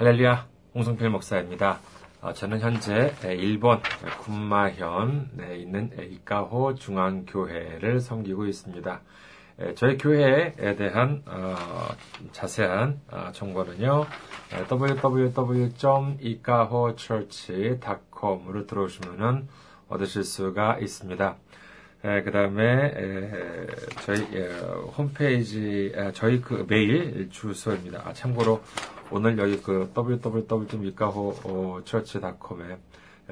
할렐루야, 홍성필 목사입니다. 어, 저는 현재 일본 군마현에 있는 이카호 중앙교회를 섬기고 있습니다. 저희 교회에 대한 어, 자세한 어, 정보는요, www.ikahochurch.com으로 들어오시면 얻으실 수가 있습니다. 그 다음에 저희 홈페이지, 저희 그 메일 주소입니다. 아, 참고로 오늘 여기 그 www.milkahochurch.com에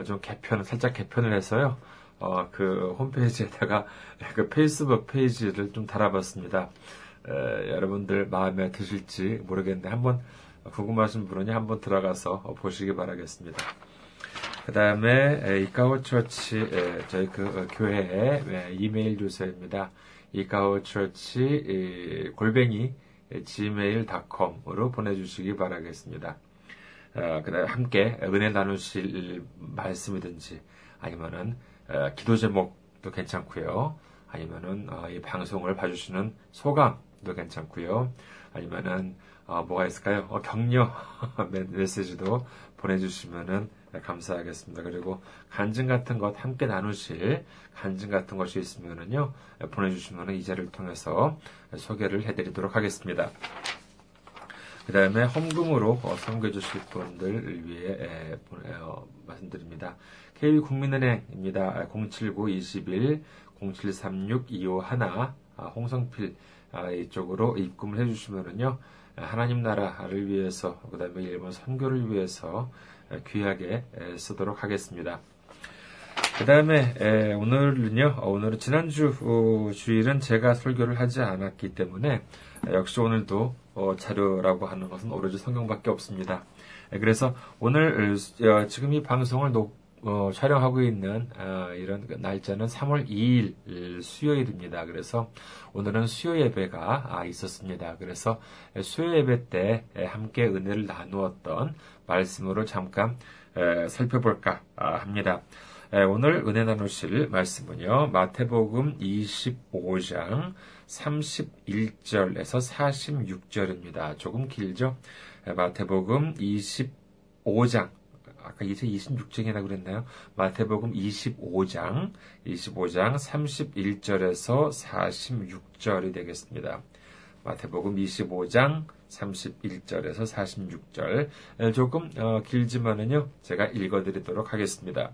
좀 개편, 살짝 개편을 해서요. 어, 그 홈페이지에다가 그 페이스북 페이지를 좀 달아봤습니다. 에, 여러분들 마음에 드실지 모르겠는데 한번 궁금하신 분은 한번 들어가서 보시기 바라겠습니다. 그 다음에 이카오처치 저희 그 어, 교회의 이메일 주소입니다. 이카오처치 골뱅이 gmail.com으로 보내주시기 바라겠습니다. 어, 그 다음에 함께 은혜 나누실 말씀이든지 아니면은 어, 기도 제목도 괜찮고요. 아니면은 어, 이 방송을 봐주시는 소감도 괜찮고요. 아니면은 어, 뭐가 있을까요? 어, 격려 메시지도 보내주시면은 감사하겠습니다. 그리고 간증 같은 것 함께 나누실 간증 같은 것이 있으면은요 보내주시면은 이 자리를 통해서 소개를 해드리도록 하겠습니다. 그 다음에 험금으로 선거해 주실 분들을 위해 말씀드립니다. KB국민은행입니다. 079-21 0736-251 홍성필 아, 이쪽으로 입금을 해주시면은요 하나님 나라를 위해서 그 다음에 일본 선교를 위해서 귀하게 쓰도록 하겠습니다. 그 다음에 오늘은요, 오늘은 지난주 어, 주일은 제가 설교를 하지 않았기 때문에 역시 오늘도 어, 자료라고 하는 것은 오로지 성경밖에 없습니다. 그래서 오늘 어, 지금 이 방송을 녹, 어, 촬영하고 있는 어, 이런 그 날짜는 3월 2일 수요일입니다. 그래서 오늘은 수요 예배가 아, 있었습니다. 그래서 수요 예배 때 함께 은혜를 나누었던 말씀으로 잠깐 에, 살펴볼까 아, 합니다. 에, 오늘 은혜 나누실 말씀은요. 마태복음 25장 31절에서 46절입니다. 조금 길죠? 에, 마태복음 25장 아까 이제 26장이나 그랬나요? 마태복음 25장, 25장 31절에서 46절이 되겠습니다. 마태복음 25장 31절에서 46절 조금 어, 길지만은요 제가 읽어드리도록 하겠습니다.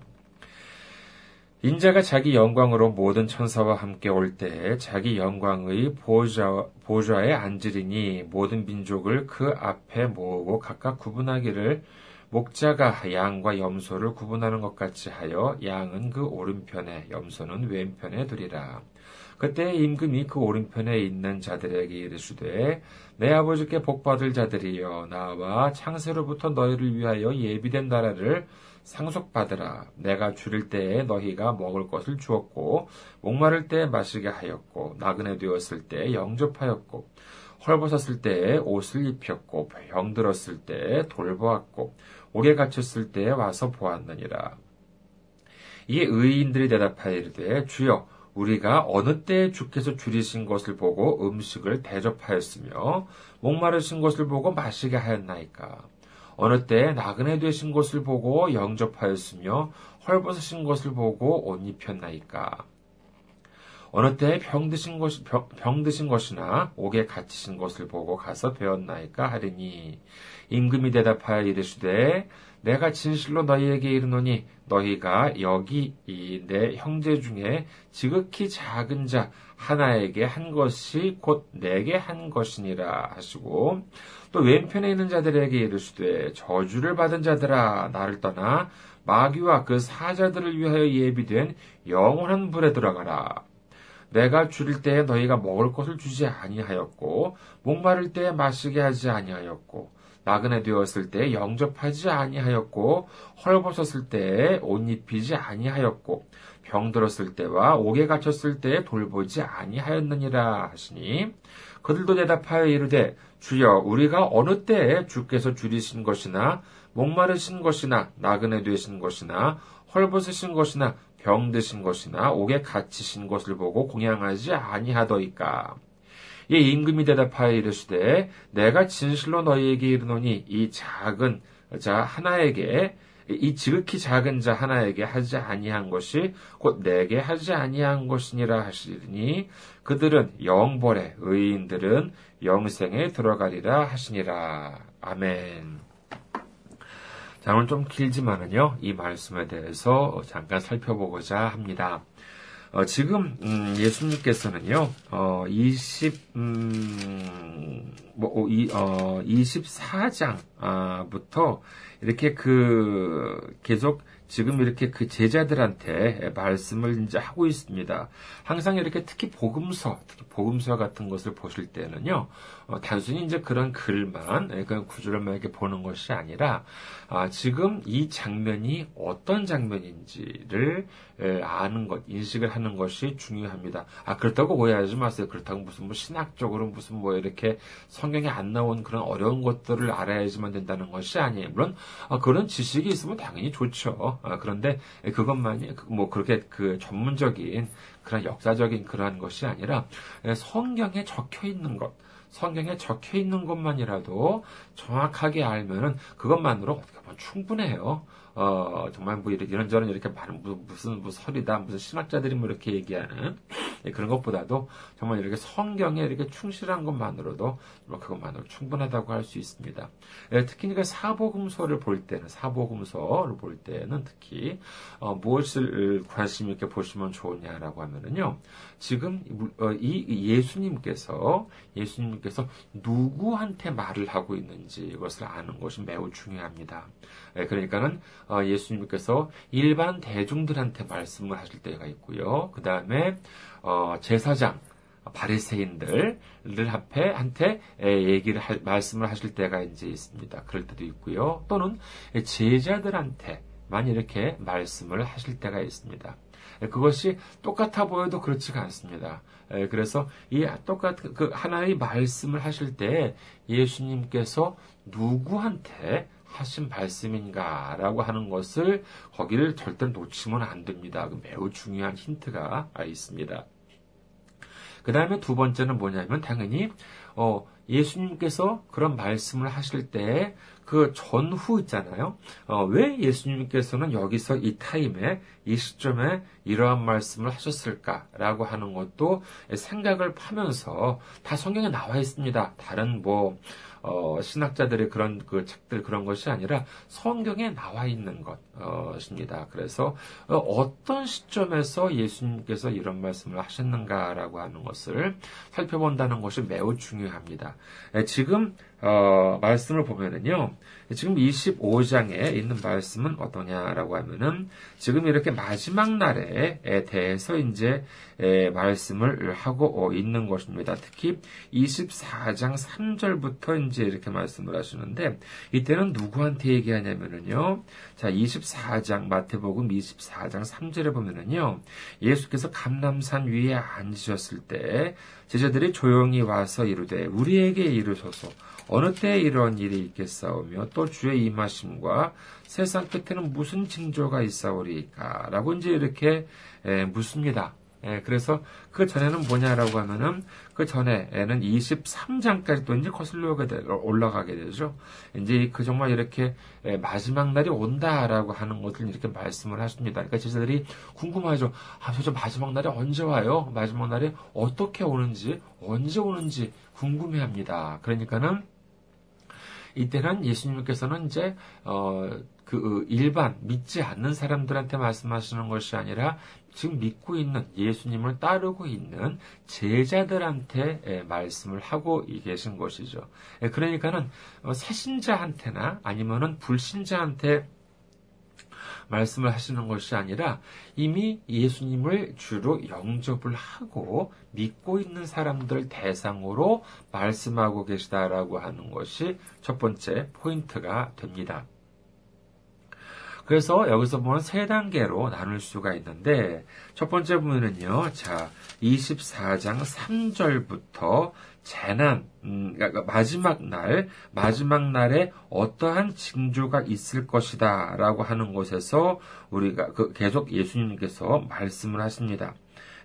인자가 자기 영광으로 모든 천사와 함께 올때 자기 영광의 보좌, 보좌에 앉으리니 모든 민족을 그 앞에 모으고 각각 구분하기를 목자가 양과 염소를 구분하는 것 같이 하여 양은 그 오른편에 염소는 왼편에 두리라. 그때 임금이 그 오른편에 있는 자들에게 이르시되 내 아버지께 복받을 자들이여 나와 창세로부터 너희를 위하여 예비된 나라를 상속받으라. 내가 줄일 때에 너희가 먹을 것을 주었고 목마를 때 마시게 하였고 나그네 되었을 때 영접하였고 헐벗었을 때 옷을 입혔고 병들었을 때 돌보았고 옥에 갇혔을 때에 와서 보았느니라. 이에 의인들이 대답하여 이르되 주여 우리가 어느 때에 주께서 줄이신 것을 보고 음식을 대접하였으며 목마르신 것을 보고 마시게 하였나이까? 어느 때에 나그네 되신 것을 보고 영접하였으며 헐벗으신 것을 보고 옷 입혔나이까? 어느 때에 병 드신 것, 병, 병 드신 것이나 옥에 갇히신 것을 보고 가서 배웠나이까 하리니 임금이 대답하여 이르시되 내가 진실로 너희에게 이르노니 너희가 여기 이 내 형제 중에 지극히 작은 자 하나에게 한 것이 곧 내게 한 것이니라 하시고 또 왼편에 있는 자들에게 이르시되 저주를 받은 자들아 나를 떠나 마귀와 그 사자들을 위하여 예비된 영원한 불에 들어가라. 내가 줄일 때에 너희가 먹을 것을 주지 아니하였고 목마를 때에 마시게 하지 아니하였고 나그네 되었을 때 영접하지 아니하였고 헐벗었을 때에 옷 입히지 아니하였고 병들었을 때와 옥에 갇혔을 때에 돌보지 아니하였느니라 하시니 그들도 대답하여 이르되 주여 우리가 어느 때에 주께서 줄이신 것이나 목마르신 것이나 나그네 되신 것이나 헐벗으신 것이나 병드신 것이나 옥에 갇히신 것을 보고 공양하지 아니하더이까 이 임금이 대답하여 이르시되 내가 진실로 너희에게 이르노니 이 작은 자 하나에게 이 지극히 작은 자 하나에게 하지 아니한 것이 곧 내게 하지 아니한 것이니라 하시니 그들은 영벌에 의인들은 영생에 들어가리라 하시니라 아멘. 자 오늘 좀 길지만은요 이 말씀에 대해서 잠깐 살펴보고자 합니다. 어, 지금 음, 예수님께서는요, 어, 20, 음, 뭐, 이, 어, 24장부터 이렇게 그 계속 지금 이렇게 그 제자들한테 말씀을 이제 하고 있습니다. 항상 이렇게 특히 복음서, 특히 복음서 같은 것을 보실 때는요, 어, 단순히 이제 그런 글만, 예, 그런 구절만 이렇게 보는 것이 아니라, 아, 지금 이 장면이 어떤 장면인지를 예, 아는 것, 인식을 하는 것이 중요합니다. 아, 그렇다고 오해하지 마세요. 그렇다고 무슨 뭐 신학적으로 무슨 뭐 이렇게 성경에 안 나온 그런 어려운 것들을 알아야지만 된다는 것이 아니에요. 물론, 아, 그런 지식이 있으면 당연히 좋죠. 아, 그런데 그것만이, 그뭐 그렇게 그 전문적인 그런 역사적인 그러한 것이 아니라 예, 성경에 적혀 있는 것, 성경에 적혀 있는 것만이라도 정확하게 알면은 그것만으로 어떻게 보면 충분해요. 어, 정말 뭐 이런저런 이렇게 많은 무슨 뭐 설이다 무슨 신학자들이 뭐 이렇게 얘기하는 예, 그런 것보다도 정말 이렇게 성경에 이렇게 충실한 것만으로도 뭐 그것만으로 충분하다고 할 수 있습니다. 예, 특히 그 사복음서를 볼 때는 사복음서를 볼 때는 특히 어, 무엇을 관심 있게 보시면 좋으냐라고 하면은요. 지금 어, 이 예수님께서 예수님께서 누구한테 말을 하고 있는지 이것을 아는 것이 매우 중요합니다. 예, 그러니까는 어, 예수님께서 일반 대중들한테 말씀을 하실 때가 있고요. 그 다음에 어, 제사장 바리새인들을 앞에 한테 얘기를 할, 말씀을 하실 때가 이제 있습니다. 그럴 때도 있고요. 또는 제자들한테만 이렇게 말씀을 하실 때가 있습니다. 그것이 똑같아 보여도 그렇지가 않습니다. 그래서 이 똑같은 그 하나의 말씀을 하실 때 예수님께서 누구한테 하신 말씀인가라고 하는 것을 거기를 절대 놓치면 안 됩니다. 그 매우 중요한 힌트가 있습니다. 그 다음에 두 번째는 뭐냐면 당연히 어, 예수님께서 그런 말씀을 하실 때 그 전후 있잖아요. 어, 왜 예수님께서는 여기서 이 타임에 이 시점에 이러한 말씀을 하셨을까라고 하는 것도 생각을 파면서 다 성경에 나와 있습니다. 다른 뭐 어, 신학자들의 그런 그 책들 그런 것이 아니라 성경에 나와 있는 것입니다. 그래서 어, 떤 시점에서 예수님께서 이런 말씀을 하셨는가라고 하는 것을 살펴본다는 것이 매우 중요합니다. 지금 어, 말씀을 보면은요, 지금 25장에 있는 말씀은 어떠냐라고 하면은, 지금 이렇게 마지막 날에 대해서 이제 에, 말씀을 하고 어, 있는 것입니다. 특히 24장 3절부터 이제 이렇게 말씀을 하시는데, 이때는 누구한테 얘기하냐면은요, 자, 24장, 마태복음 24장 3절에 보면은요, 예수께서 감남산 위에 앉으셨을 때, 제자들이 조용히 와서 이르되, 우리에게 이르소서, 어느 때 이런 일이 있겠사오며 또 주의 임하심과 세상 끝에는 무슨 징조가 있사오리까? 라고 이제 이렇게 에, 묻습니다. 에, 그래서 그 전에는 뭐냐라고 하면은 그 전에는 23장까지 또 이제 거슬러 올라가게 되죠. 이제 그 정말 이렇게 마지막 날이 온다라고 하는 것을 이렇게 말씀을 하십니다. 그러니까 제자들이 궁금하죠. 아, 저 마지막 날이 언제 와요? 마지막 날이 어떻게 오는지, 언제 오는지 궁금해 합니다. 그러니까는 이때는 예수님께서는 이제 어, 그 일반 믿지 않는 사람들한테 말씀하시는 것이 아니라 지금 믿고 있는 예수님을 따르고 있는 제자들한테 말씀을 하고 계신 것이죠. 그러니까는 어, 새신자한테나 아니면은 불신자한테 말씀을 하시는 것이 아니라 이미 예수님을 주로 영접을 하고 믿고 있는 사람들 대상으로 말씀하고 계시다라고 하는 것이 첫 번째 포인트가 됩니다. 그래서 여기서 보면 세 단계로 나눌 수가 있는데 첫 번째 부분은요. 자, 24장 3절부터 재난, 음, 그러니까 마지막 날, 마지막 날에 어떠한 징조가 있을 것이다 라고 하는 곳에서 우리가 그 계속 예수님께서 말씀을 하십니다.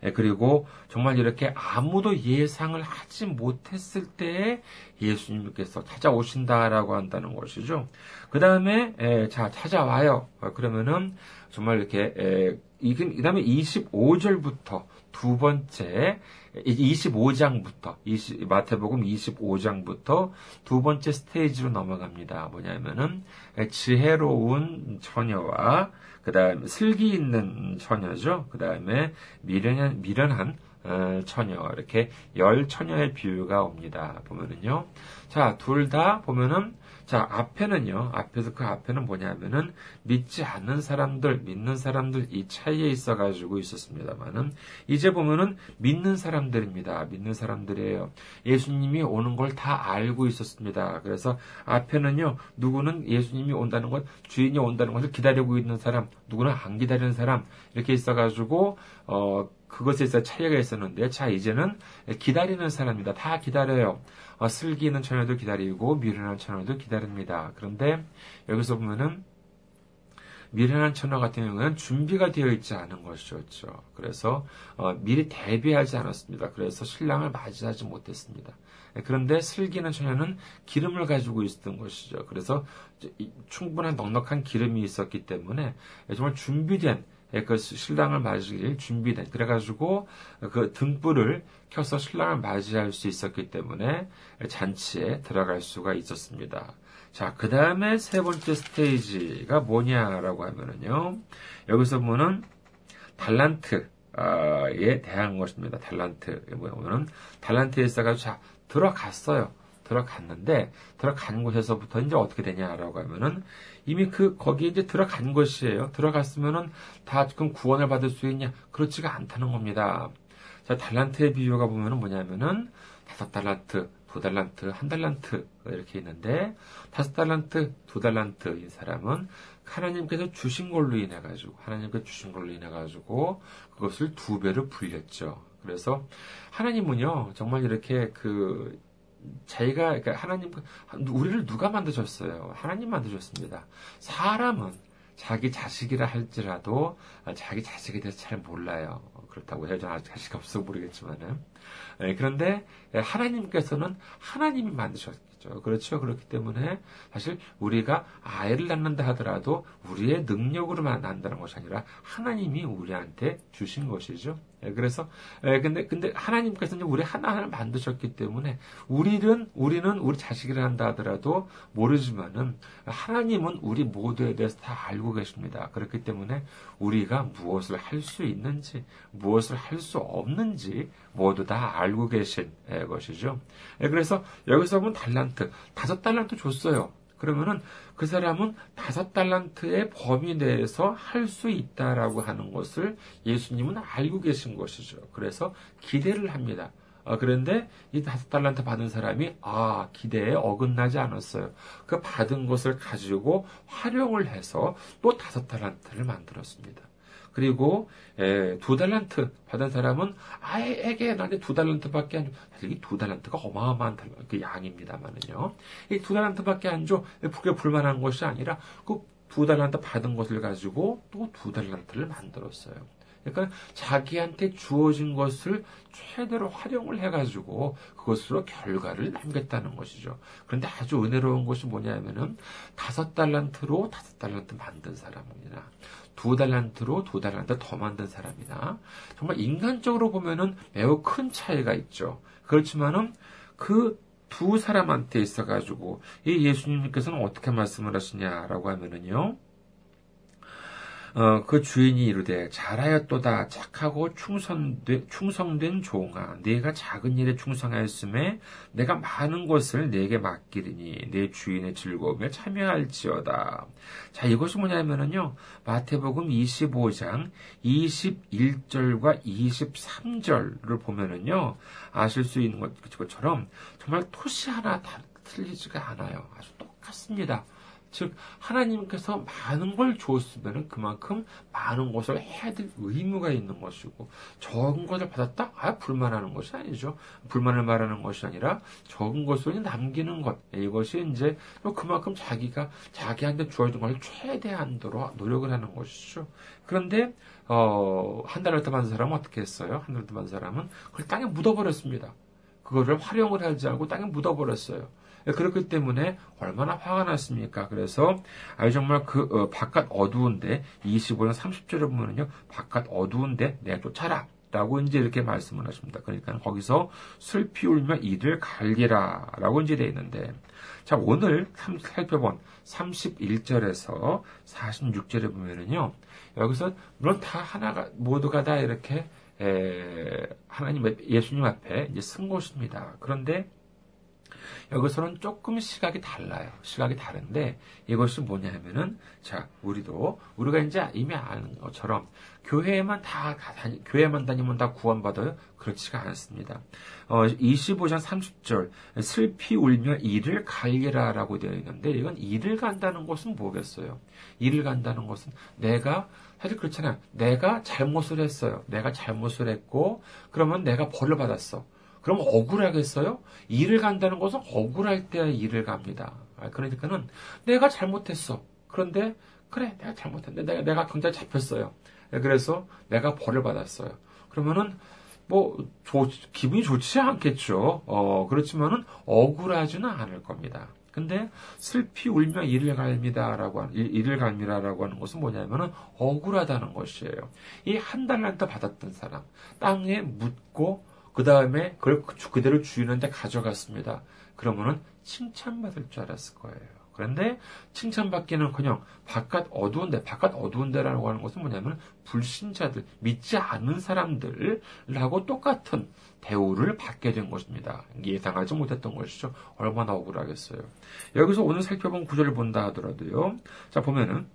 예, 그리고 정말 이렇게 아무도 예상을 하지 못했을 때 예수님께서 찾아오신다라고 한다는 것이죠. 그 다음에 자 찾아와요. 어, 그러면은 정말 이렇게 그 다음에 25절부터 두 번째 25장부터 20, 마태복음 25장부터 두 번째 스테이지로 넘어갑니다. 뭐냐면은 지혜로운 처녀와 그다음 슬기 있는 처녀죠. 그다음에 미련한 미련한 어, 처녀 이렇게 열 처녀의 비유가 옵니다. 보면은요. 자, 둘 다 보면은 자, 앞에는요, 앞에서 그 앞에는 뭐냐면은 믿지 않는 사람들, 믿는 사람들 이 차이에 있어 가지고 있었습니다만은 이제 보면은 믿는 사람들입니다. 믿는 사람들이에요. 예수님이 오는 걸 다 알고 있었습니다. 그래서 앞에는요, 누구는 예수님이 온다는 것, 주인이 온다는 것을 기다리고 있는 사람, 누구는 안 기다리는 사람 이렇게 있어 가지고 어 그것에 있어 차이가 있었는데, 자, 이제는 기다리는 사람입니다. 다 기다려요. 어, 슬기 있는 처녀도 기다리고, 미련한 처녀도 기다립니다. 그런데, 여기서 보면은, 미련한 처녀 같은 경우는 준비가 되어 있지 않은 것이었죠. 그래서, 어, 미리 대비하지 않았습니다. 그래서 신랑을 맞이하지 못했습니다. 그런데 슬기는 처녀는 기름을 가지고 있었던 것이죠. 그래서 충분한 넉넉한 기름이 있었기 때문에 정말 준비된 예, 그 신랑을 맞이할 준비된 그래가지고 그 등불을 켜서 신랑을 맞이할 수 있었기 때문에 잔치에 들어갈 수가 있었습니다. 자, 그 다음에 세 번째 스테이지가 뭐냐라고 하면은요, 여기서 보면은 달란트에 대한 것입니다. 달란트. 뭐냐면은 달란트에 있어가지고 자, 들어갔어요. 들어갔는데 들어간 곳에서부터 이제 어떻게 되냐라고 하면은 이미 그 거기에 이제 들어간 것이에요. 들어갔으면은 다 지금 구원을 받을 수 있냐? 그렇지가 않다는 겁니다. 자, 달란트의 비유가 보면은 뭐냐면은 다섯 달란트, 두 달란트, 한 달란트 이렇게 있는데 다섯 달란트, 두 달란트인 사람은 하나님께서 주신 걸로 인해 가지고 하나님께서 주신 걸로 인해 가지고 그것을 두 배로 불렸죠. 그래서 하나님은요 정말 이렇게 그 자기가 그러니까 하나님 우리를 누가 만드셨어요? 하나님 만드셨습니다. 사람은 자기 자식이라 할지라도 자기 자식에 대해서 잘 몰라요. 그렇다고 아직 자식 없어 모르겠지만은 예, 그런데 하나님께서는 하나님이 만드셨겠죠. 그렇죠. 그렇기 때문에 사실 우리가 아이를 낳는다 하더라도 우리의 능력으로만 낳는다는 것이 아니라 하나님이 우리한테 주신 것이죠. 예, 그래서 예, 근데 근데 하나님께서는 우리 하나하나 만드셨기 때문에 우리는 우리는 우리 자식이라 한다 하더라도 모르지만은 하나님은 우리 모두에 대해서 다 알고 계십니다. 그렇기 때문에 우리가 무엇을 할 수 있는지 무엇을 할 수 없는지 모두 다 알고 계신 예, 것이죠. 그래서 여기서 보면 달란트 다섯 달란트 줬어요. 그러면은 그 사람은 다섯 달란트의 범위 내에서 할 수 있다라고 하는 것을 예수님은 알고 계신 것이죠. 그래서 기대를 합니다. 어, 그런데 이 다섯 달란트 받은 사람이 아 기대에 어긋나지 않았어요. 그 받은 것을 가지고 활용을 해서 또 다섯 달란트를 만들었습니다. 그리고 에, 두 달란트 받은 사람은 아에게 나한테 두 달란트밖에 안 줘. 사실 이 두 달란트가 어마어마한 그 양입니다만은요. 이 두 달란트밖에 안 줘. 그게 불만한 것이 아니라 그 두 달란트 받은 것을 가지고 또 두 달란트를 만들었어요. 그러니까 자기한테 주어진 것을 최대로 활용을 해가지고 그것으로 결과를 남겼다는 것이죠. 그런데 아주 은혜로운 것이 뭐냐면은 다섯 달란트로 다섯 달란트 만든 사람입니다. 두 달란트로 두 달란트 더 만든 사람이나 정말 인간적으로 보면은 매우 큰 차이가 있죠. 그렇지만은 그 두 사람한테 있어가지고 이 예수님께서는 어떻게 말씀을 하시냐라고 하면은요. 어, 그 주인이 이르되 잘하였도다 착하고 충성된, 충성된 종아 네가 작은 일에 충성하였음에 내가 많은 것을 네게 맡기리니 내 주인의 즐거움에 참여할지어다. 자 이것이 뭐냐면은요 마태복음 25장 21절과 23절을 보면은요 아실 수 있는 것, 것처럼 정말 토시 하나 다 틀리지가 않아요. 아주 똑같습니다. 즉 하나님께서 많은 걸 줬으면 그만큼 많은 것을 해야 될 의무가 있는 것이고 적은 것을 받았다? 아 불만하는 것이 아니죠. 불만을 말하는 것이 아니라 적은 것을 남기는 것 이것이 이제 그만큼 자기가 자기한테 주어진 것을 최대한도로 노력을 하는 것이죠. 그런데 어, 한 달을 더 받은 사람은 어떻게 했어요? 한 달을 더 받은 사람은 그걸 땅에 묻어버렸습니다. 그거를 활용을 하지 않고 땅에 묻어버렸어요. 그렇기 때문에 얼마나 화가 났습니까? 그래서 아주 정말 그 어, 바깥 어두운데 25년 30절에 보면은요. 바깥 어두운데 내가 쫓아라. 라고 이제 이렇게 말씀을 하십니다. 그러니까 거기서 슬피 울며 이를 갈리라. 라고 이제 되어 있는데. 자, 오늘 살펴본 31절에서 46절에 보면은요. 여기서 물론 다 하나가, 모두가 다 이렇게 에, 하나님, 예수님 앞에 이제 쓴 것입니다. 그런데 여기서는 조금 시각이 달라요. 시각이 다른데 이것이 뭐냐 하면은 자 우리도 우리가 이제 이미 아는 것처럼 교회에만 다 다니, 교회만 다니면 다 구원받아요? 그렇지가 않습니다. 어, 25장 30절 슬피 울며 이를 갈리라라고 되어 있는데 이건 이를 간다는 것은 뭐겠어요? 이를 간다는 것은 내가 사실 그렇잖아요. 내가 잘못을 했어요. 내가 잘못을 했고 그러면 내가 벌을 받았어. 그럼 억울하겠어요? 일을 간다는 것은 억울할 때 일을 갑니다. 아, 그러니까는 내가 잘못했어. 그런데 그래 내가 잘못했는데 내가 내가 경찰 잡혔어요. 그래서 내가 벌을 받았어요. 그러면은 뭐 조, 기분이 좋지 않겠죠. 어, 그렇지만은 억울하지는 않을 겁니다. 근데 슬피 울며 이를 갈미다라고 하는 이를 갈미라라고 하는 것은 뭐냐면은 억울하다는 것이에요. 이 한 달란트 받았던 사람 땅에 묻고 그 다음에 그걸 그대로 주인한테 가져갔습니다. 그러면은 칭찬받을 줄 알았을 거예요. 그런데 칭찬받기는 그냥 바깥 어두운데, 바깥 어두운데라고 하는 것은 뭐냐면 불신자들, 믿지 않는 사람들하고 똑같은 대우를 받게 된 것입니다. 예상하지 못했던 것이죠. 얼마나 억울하겠어요. 여기서 오늘 살펴본 구절을 본다 하더라도요. 자, 보면은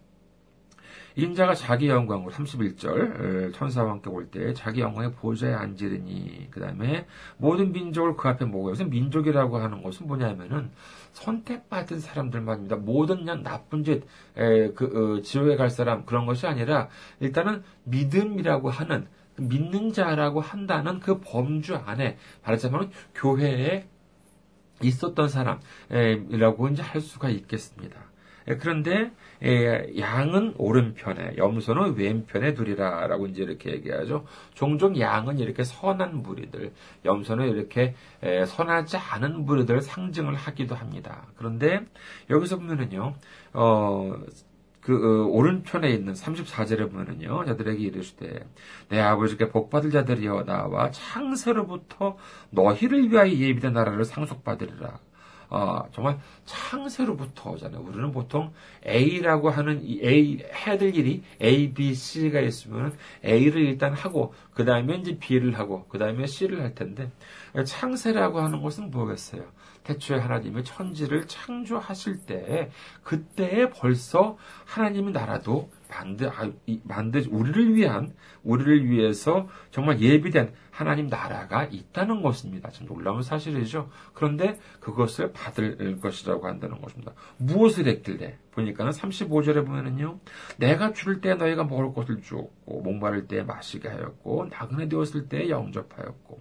인자가 자기 영광으로 31절 천사와 함께 올 때 자기 영광의 보좌에 앉으리니 그 다음에 모든 민족을 그 앞에 모으고 여기서 민족이라고 하는 것은 뭐냐면은 선택받은 사람들만입니다. 모든 그냥 나쁜 짓, 그 어, 지옥에 갈 사람 그런 것이 아니라 일단은 믿음이라고 하는 믿는 자라고 한다는 그 범주 안에 말하자면 교회에 있었던 사람이라고 이제 할 수가 있겠습니다. 그런데 양은 오른편에, 염소는 왼편에 두리라라고 이제 이렇게 얘기하죠. 종종 양은 이렇게 선한 무리들, 염소는 이렇게 선하지 않은 무리들 상징을 하기도 합니다. 그런데 여기서 보면은요, 어, 그 어, 오른편에 있는 34절에 보면은요. 자들에게 이르시되 내 아버지께 복 받을 자들이여 나와 창세로부터 너희를 위하여 예비된 나라를 상속받으리라. 어, 정말 창세로부터잖아요. 우리는 보통 A라고 하는 이 A 해야 될 일이 A, B, C가 있으면 A를 일단 하고 그 다음에 이제 B를 하고 그 다음에 C를 할 텐데 창세라고 하는 것은 뭐겠어요? 태초에 하나님의 천지를 창조하실 때 그때에 벌써 하나님의 나라도 만드, 아, 만드, 우리를 위한, 우리를 위해서 정말 예비된 하나님 나라가 있다는 것입니다. 참 놀라운 사실이죠. 그런데 그것을 받을 것이라고 한다는 것입니다. 무엇을 했길래? 보니까는 35절에 보면은요, 내가 줄을 때 너희가 먹을 것을 주었고, 목마를 때 마시게 하였고, 나그네 되었을 때 영접하였고,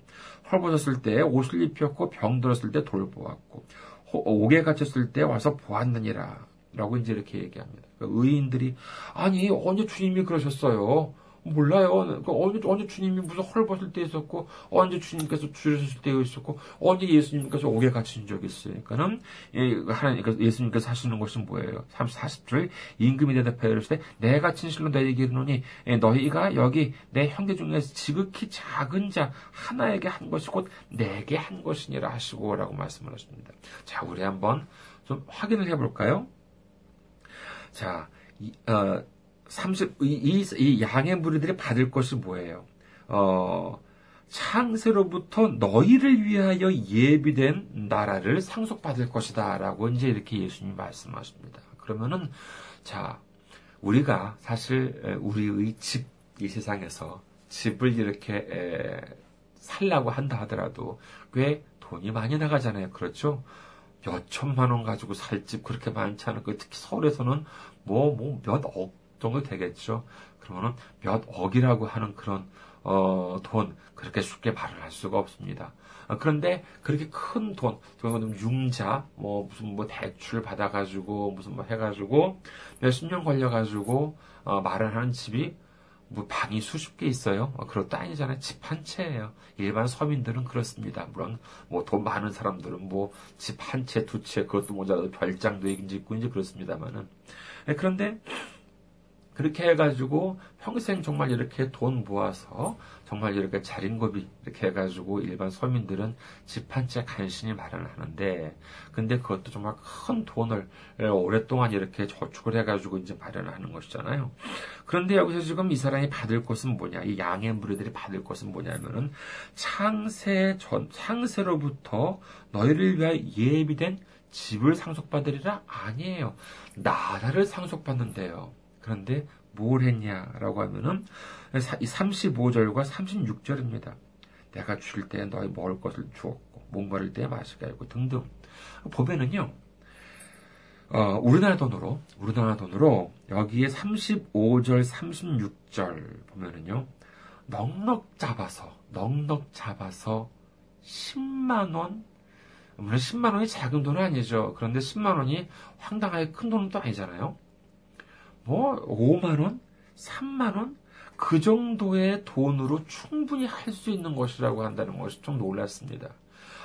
헐벗었을 때 옷을 입혔고, 병들었을 때 돌보았고, 옥에 갇혔을 때 와서 보았느니라. 라고 이제 이렇게 얘기합니다. 그러니까 의인들이, 아니, 언제 주님이 그러셨어요? 몰라요. 그 언제, 언제 주님이 무슨 헐벗을 때 있었고, 언제 주님께서 줄으셨을 때 있었고, 언제 예수님께서 옥에 갇힌 적이 있어요. 그러니까는, 하나님, 그러니까 예수님께서 하시는 것이 뭐예요? 30, 40절, 임금이 대답하여 이르시되, 내가 진실로 너희에게 이르노니, 너희가 여기 내 형제 중에서 지극히 작은 자 하나에게 한 것이 곧 내게 한 것이니라 하시고, 라고 말씀을 하십니다. 자, 우리 한번 좀 확인을 해볼까요? 자, 이, 어, 30, 이, 이, 이 양의 무리들이 받을 것이 뭐예요? 어, 창세로부터 너희를 위하여 예비된 나라를 상속받을 것이다. 라고 이제 이렇게 예수님이 말씀하십니다. 그러면은, 자, 우리가 사실 우리의 집, 이 세상에서 집을 이렇게 에, 살라고 한다 하더라도 꽤 돈이 많이 나가잖아요. 그렇죠? 몇 천만 원 가지고 살 집 그렇게 많지 않을 거예요. 특히 서울에서는 뭐, 뭐, 몇 억 정도 되겠죠. 그러면은 몇 억이라고 하는 그런, 어, 돈, 그렇게 쉽게 마련할 수가 없습니다. 아, 그런데 그렇게 큰 돈, 융자, 뭐, 무슨 뭐 대출 받아가지고, 무슨 뭐 해가지고, 몇십 년 걸려가지고, 어, 마련하는 집이 뭐 방이 수십 개 있어요. 어, 그것도 아니잖아요. 집 한 채예요. 일반 서민들은 그렇습니다. 물론 뭐 돈 많은 사람들은 뭐 집 한 채, 두 채, 그것도 모자라도 별장도 있고 이제 그렇습니다만은. 예, 그런데 그렇게 해가지고 평생 정말 이렇게 돈 모아서 정말 이렇게 자린고비 이렇게 해가지고 일반 서민들은 집 한 채 간신히 마련하는데 근데 그것도 정말 큰 돈을 오랫동안 이렇게 저축을 해가지고 이제 마련하는 것이잖아요. 그런데 여기서 지금 이 사람이 받을 것은 뭐냐? 이 양의 무리들이 받을 것은 뭐냐면은 창세 전 창세로부터 너희를 위하여 예비된 집을 상속받으리라 아니에요. 나라를 상속받는데요. 그런데 뭘 했냐라고 하면은 35절과 36절입니다. 내가 줄 때 너희 먹을 것을 주었고 목마를 때 마시게 하고 등등 보면은요. 어, 우리나라 돈으로 우리나라 돈으로 여기에 35절 36절 보면은요. 넉넉 잡아서 넉넉 잡아서 10만 원 물론 10만 원이 작은 돈은 아니죠. 그런데 10만 원이 황당하게 큰 돈은 또 아니잖아요. 뭐 5만 원, 3만 원, 그 정도의 돈으로 충분히 할 수 있는 것이라고 한다는 것이 좀 놀랐습니다.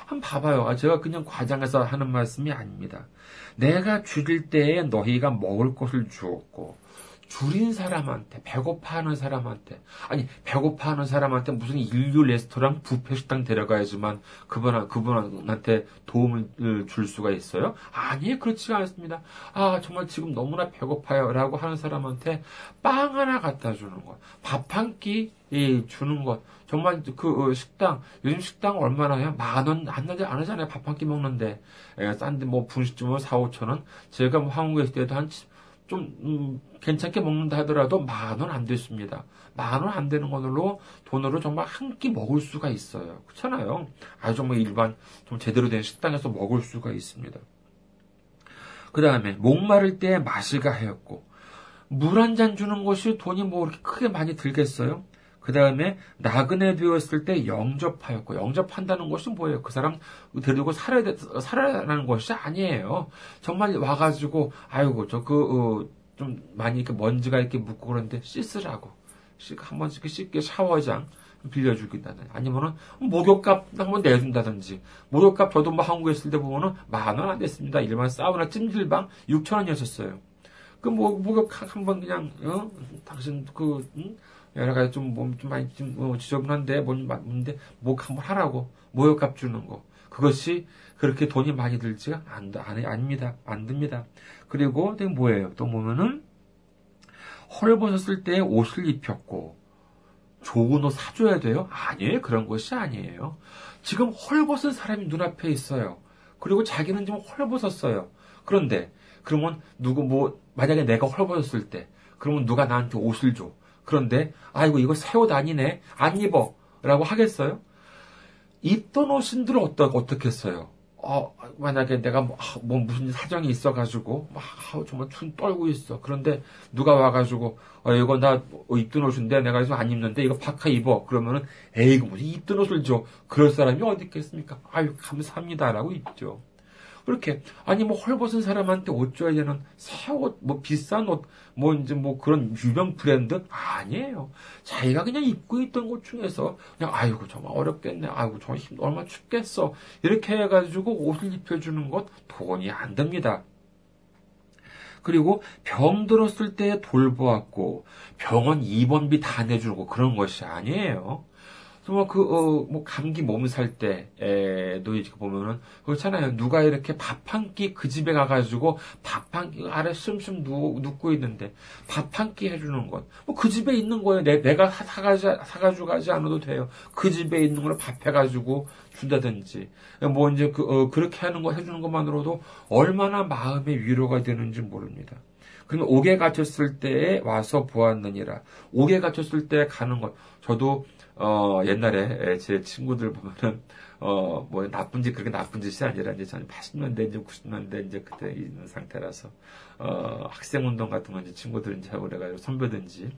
한번 봐봐요. 아, 제가 그냥 과장해서 하는 말씀이 아닙니다. 내가 줄일 때에 너희가 먹을 것을 주었고, 줄인 사람한테, 배고파하는 사람한테, 아니, 배고파하는 사람한테 무슨 인류 레스토랑, 부페 식당 데려가야지만 그분, 그분한테 도움을 줄 수가 있어요? 아니, 그렇지가 않습니다. 아, 정말 지금 너무나 배고파요. 라고 하는 사람한테 빵 하나 갖다 주는 것, 밥 한 끼 주는 것, 정말 그 어, 식당, 요즘 식당 얼마나 해요? 만 원, 안 나지, 안 하잖아요. 밥 한 끼 먹는데. 예, 싼데 뭐 분식집은 4, 5천 원. 제가 뭐 한국에 있을 때도 한 좀 음, 괜찮게 먹는다 하더라도 만 원 안 됐습니다. 만 원 안 되는 걸로 돈으로 정말 한 끼 먹을 수가 있어요. 그렇잖아요. 아주 정말 일반 좀 제대로 된 식당에서 먹을 수가 있습니다. 그 다음에 목마를 때 마시가 하였고 물 한 잔 주는 것이 돈이 뭐 그렇게 크게 많이 들겠어요? 그 다음에 나그네 되었을 때 영접하였고 영접한다는 것이 뭐예요? 그 사람 데리고 살아야 살아라는 것이 아니에요. 정말 와가지고 아이고 저그좀 어, 많이 이렇게 먼지가 이렇게 묻고 그런데 씻으라고 한 번씩 씻게 샤워장 빌려주긴다든 아니면은 목욕값 한번 내준다든지 목욕값 저도 뭐 한국에 있을 때 보면은 만 원 안 됐습니다. 일반 사우나 찜질방 6천 원이었었어요. 그 목욕 한 번 그냥 어 당신 그 응? 여러 가지 좀 몸좀 많이 좀 어, 지저분한데 뭔데 목 한번 하라고. 모욕값 주는 거. 그것이 그렇게 돈이 많이 들지가 안, 안 아닙니다. 안 듭니다. 그리고 또 뭐예요? 또 보면은 헐벗었을 때 옷을 입혔고 좋은 옷 사줘야 돼요? 아니에요. 그런 것이 아니에요. 지금 헐벗은 사람이 눈앞에 있어요. 그리고 자기는 지금 헐벗었어요. 그런데 그러면 누구 뭐 만약에 내가 헐벗었을 때 그러면 누가 나한테 옷을 줘 그런데 아이고 이거 새 옷 아니네 안 입어 라고 하겠어요? 입던 옷인들 어떠, 어떻겠어요? 어, 만약에 내가 뭐, 아, 뭐 무슨 사정이 있어가지고 막 아, 정말 춘 떨고 있어. 그런데 누가 와가지고 어, 이거 나 입던 옷인데 내가 지금 안 입는데 이거 파카 입어. 그러면은 에이 그 무슨 입던 옷을 줘. 그럴 사람이 어디 있겠습니까? 아유 감사합니다라고 입죠. 그렇게 아니 뭐 헐벗은 사람한테 옷 줘야 되는 새 옷, 뭐 비싼 옷, 뭐 이제 뭐 그런 유명 브랜드 아니에요. 자기가 그냥 입고 있던 곳 중에서 그냥 아이고 정말 어렵겠네, 아이고 정말 힘 얼마 춥겠어 이렇게 해가지고 옷을 입혀주는 것 돈이 안 듭니다. 그리고 병 들었을 때 돌보았고 병원 입원비 다 내주고 그런 것이 아니에요. 뭐, 그, 어, 뭐, 감기 몸살 때에도 이렇게 보면은, 그렇잖아요. 누가 이렇게 밥 한 끼 그 집에 가가지고 밥 한 끼 아래 씀씀 누, 눕고 있는데, 밥 한 끼 해주는 것. 뭐, 그 집에 있는 거예요. 내, 내가 사가지, 사가지고 가지 않아도 돼요. 그 집에 있는 걸 밥 해가지고 준다든지, 뭐, 이제 그, 어, 그렇게 하는 거 해주는 것만으로도 얼마나 마음의 위로가 되는지 모릅니다. 그러면 옥에 갇혔을 때에 와서 보았느니라. 옥에 갇혔을 때 가는 것. 저도 어, 옛날에 제 친구들 보면은, 어, 뭐, 나쁜 짓, 그렇게 나쁜 짓이 아니라, 이제 저는 80년대, 이제 90년대, 이제 그때 있는 상태라서, 어, 학생운동 같은 건 이제 친구들인지 하고 그래가지고 선배든지,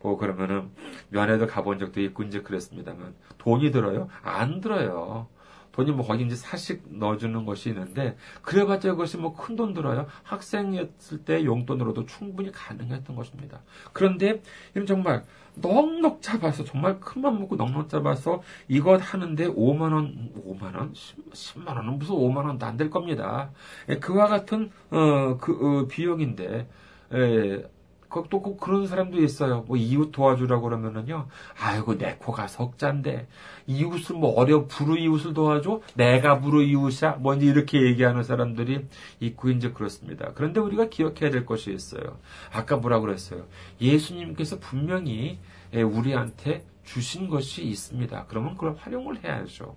뭐, 그러면은, 면회도 가본 적도 있고, 이제 그랬습니다만, 돈이 들어요? 안 들어요. 돈이 뭐 거기 이제 사식 넣어주는 것이 있는데 그래봤자 그것이 뭐 큰 돈 들어요. 학생이었을 때 용돈으로도 충분히 가능했던 것입니다. 그런데 이런 정말 넉넉 잡아서 정말 큰 맘 먹고 넉넉 잡아서 이것 하는데 5만 원, 5만 원, 10, 만 원은 무슨 5만 원도 안 될 겁니다. 예, 그와 같은 어 그 어, 비용인데 예, 또꼭 그런 사람도 있어요. 뭐 이웃 도와주라고 그러면은요. 아이고 내 코가 석잔데 이웃을 뭐 어려 부르 이웃을 도와줘? 내가 부르 이웃이야? 뭔지 이렇게 얘기하는 사람들이 있고 이제 그렇습니다. 그런데 우리가 기억해야 될 것이 있어요. 아까 뭐라 그랬어요? 예수님께서 분명히 예, 우리한테 주신 것이 있습니다. 그러면 그걸 활용을 해야죠.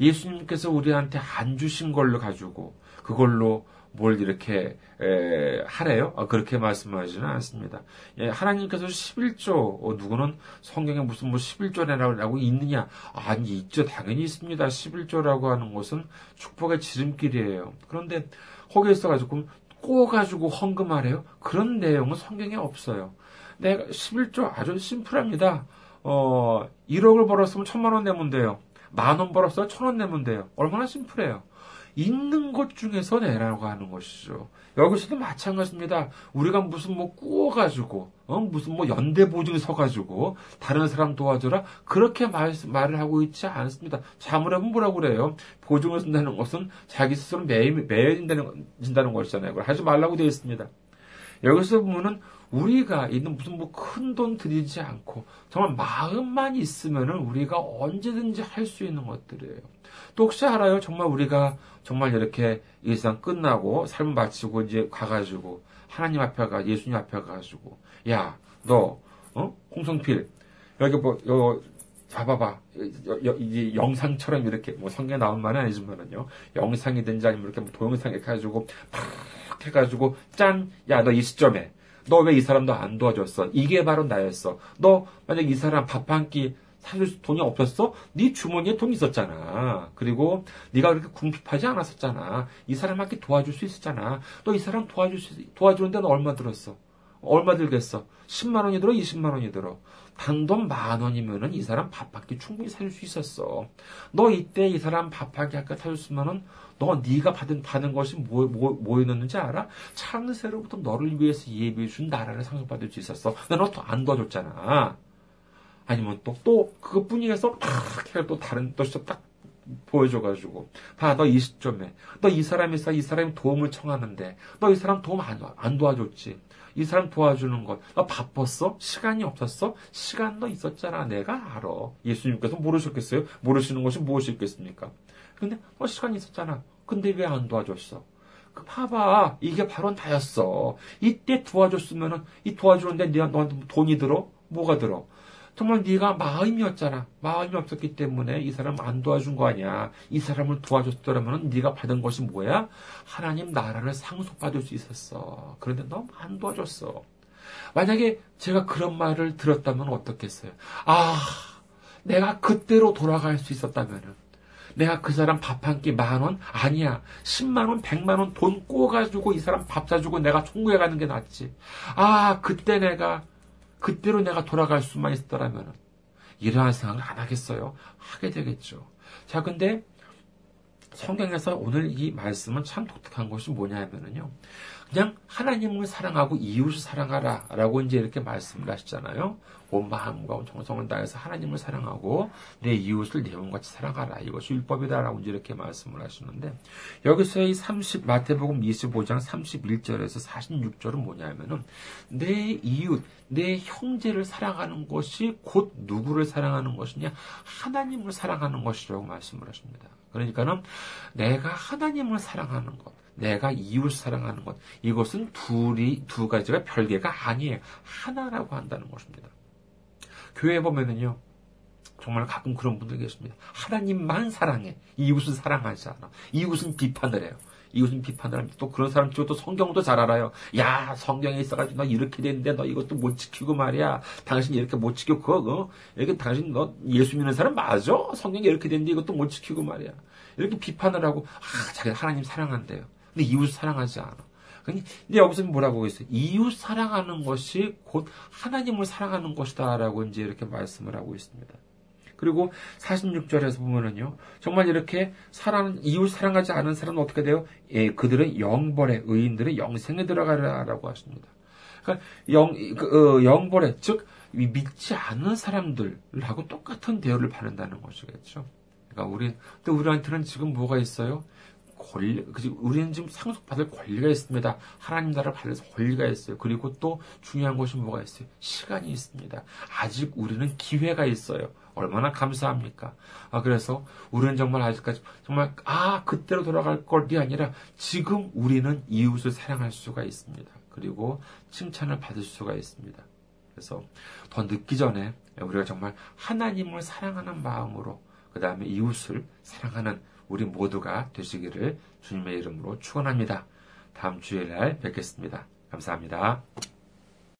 예수님께서 우리한테 안 주신 걸로 가지고 그걸로 뭘 이렇게 에, 하래요? 아, 그렇게 말씀하지는 않습니다. 예, 하나님께서 11조 어, 누구는 성경에 무슨 뭐 11조라고 있느냐? 아니 있죠. 당연히 있습니다. 11조라고 하는 것은 축복의 지름길이에요. 그런데 거기에 서 가지고 꼬가지고 헌금하래요? 그런 내용은 성경에 없어요. 내가 11조 아주 심플합니다. 어, 1억을 벌었으면 천만 원 내면 돼요. 만 원 벌었어요? 천 원 내면 돼요. 얼마나 심플해요. 있는 것 중에서 내라고 하는 것이죠. 여기서도 마찬가지입니다. 우리가 무슨 뭐 꾸어가지고, 어? 무슨 뭐 연대보증 서가지고, 다른 사람 도와줘라? 그렇게 말, 말을 하고 있지 않습니다. 자물하면 뭐라고 그래요? 보증을 쓴다는 것은 자기 스스로 매, 매여진다는, 진다는 것이잖아요. 그걸 하지 말라고 되어 있습니다. 여기서 보면은 우리가 있는 무슨 뭐 큰 돈 들이지 않고 정말 마음만 있으면은 우리가 언제든지 할 수 있는 것들이에요. 또 혹시 알아요? 정말 우리가 정말 이렇게 일상 끝나고 삶 마치고 이제 가가지고 하나님 앞에 가 예수님 앞에 가가지고 야 너 어? 홍성필 여기 뭐 요 봐봐봐 이 영상처럼 이렇게 뭐 성경에 나온 말은 아니지만은요 영상이든지 아니면 이렇게 뭐 동영상 이렇게 해가지고 팍 해가지고 짠 야 너 이 시점에 너 왜 이 사람도 안 도와줬어 이게 바로 나였어 너 만약 이 사람 밥 한 끼 사줄 돈이 없었어? 네 주머니에 돈 있었잖아. 그리고 네가 그렇게 궁핍하지 않았었잖아. 이 사람한테 도와줄 수 있었잖아. 너 이 사람 도와줄 수, 도와주는데 너 얼마 들었어? 얼마 들겠어? 10만 원이 들어? 20만 원이 들어? 단돈 만 원이면은 이 사람 밥 한 끼 충분히 사줄 수 있었어. 너 이때 이 사람 밥 한 끼 아까 사줬으면은 너 네가 받은 받은 것이 뭐, 뭐, 뭐였는지 알아? 창세로부터 너를 위해서 예비해 준 나라를 상속받을 수 있었어. 너너안 도와줬잖아. 아니면 또, 또, 그것뿐이어서 탁 해또 다른, 또딱 보여줘가지고. 봐, 너 이 시점에. 너 이 사람이 있어, 이 사람이 도움을 청하는데. 너 이 사람 도움 안, 안 도와줬지. 이 사람 도와주는 것. 너 바빴어? 시간이 없었어? 시간 너 있었잖아. 내가 알아. 예수님께서 모르셨겠어요? 모르시는 것이 무엇이 있겠습니까? 근데, 너 시간이 있었잖아. 근데 왜 안 도와줬어? 그 봐봐. 이게 바로 나였어. 이때 도와줬으면은, 이 도와주는데 네가 너한테 돈이 들어? 뭐가 들어? 정말 네가 마음이었잖아. 마음이 없었기 때문에 이 사람 안 도와준 거 아니야. 이 사람을 도와줬더라면 네가 받은 것이 뭐야? 하나님 나라를 상속받을 수 있었어. 그런데 너안 도와줬어. 만약에 제가 그런 말을 들었다면 어떻겠어요? 아, 내가 그때로 돌아갈 수 있었다면은. 내가 그 사람 밥 한 끼 만 원? 아니야. 10만 원, 100만 원 돈 꼬가지고 이 사람 밥 사주고 내가 총구에 가는 게 낫지. 아, 그때 내가 그때로 내가 돌아갈 수만 있었더라면 이러한 생각을 안 하겠어요? 하게 되겠죠. 자, 근데 성경에서 오늘 이 말씀은 참 독특한 것이 뭐냐 하면은요. 그냥 하나님을 사랑하고 이웃을 사랑하라 라고 이제 이렇게 말씀을 하시잖아요. 온 마음과 온 정성을 다해서 하나님을 사랑하고 내 이웃을 내 몸같이 사랑하라. 이것이 율법이다라고 이렇게 말씀을 하시는데 여기서 이 30, 마태복음 25장 31절에서 46절은 뭐냐면은 내 이웃, 내 형제를 사랑하는 것이 곧 누구를 사랑하는 것이냐? 하나님을 사랑하는 것이라고 말씀을 하십니다. 그러니까는 내가 하나님을 사랑하는 것, 내가 이웃 사랑하는 것, 이것은 둘이, 두 가지가 별개가 아니에요. 하나라고 한다는 것입니다. 교회 에 보면은요, 정말 가끔 그런 분들 계십니다. 하나님만 사랑해. 이웃은 사랑하지 않아. 이웃은 비판을 해요. 이웃은 비판을 합니다. 또 그런 사람 치고 또 성경도 잘 알아요. 야, 성경에 있어가지고 너 이렇게 됐는데 너 이것도 못 지키고 말이야. 당신 이렇게 못 지키고 그거, 이렇게 당신 너 예수 믿는 사람 맞아? 성경에 이렇게 됐는데 이것도 못 지키고 말이야. 이렇게 비판을 하고, 아, 자기 하나님 사랑한대요. 근데 이웃 사랑하지 않아. 근데 여기서 뭐라고 했어요? 이웃 사랑하는 것이 곧 하나님을 사랑하는 것이다라고 이제 이렇게 말씀을 하고 있습니다. 그리고 46절에서 보면은요, 정말 이렇게 사랑, 이웃 사랑하지 않은 사람은 어떻게 돼요? 예, 그들은 영벌에, 의인들은 영생에 들어가라라고 하십니다. 그러니까 영, 그, 어, 영벌에, 즉, 믿지 않는 사람들하고 똑같은 대우를 받는다는 것이겠죠. 그러니까 우리, 또 우리한테는 지금 뭐가 있어요? 권리, 우리는 지금 상속받을 권리가 있습니다. 하나님 나라를 받을 권리가 있어요. 그리고 또 중요한 것이 뭐가 있어요? 시간이 있습니다. 아직 우리는 기회가 있어요. 얼마나 감사합니까? 아, 그래서 우리는 정말 아직까지 정말, 아, 그때로 돌아갈 것이 아니라 지금 우리는 이웃을 사랑할 수가 있습니다. 그리고 칭찬을 받을 수가 있습니다. 그래서 더 늦기 전에 우리가 정말 하나님을 사랑하는 마음으로 그 다음에 이웃을 사랑하는 우리 모두가 되시기를 주님의 이름으로 축원합니다. 다음 주일 날 뵙겠습니다. 감사합니다.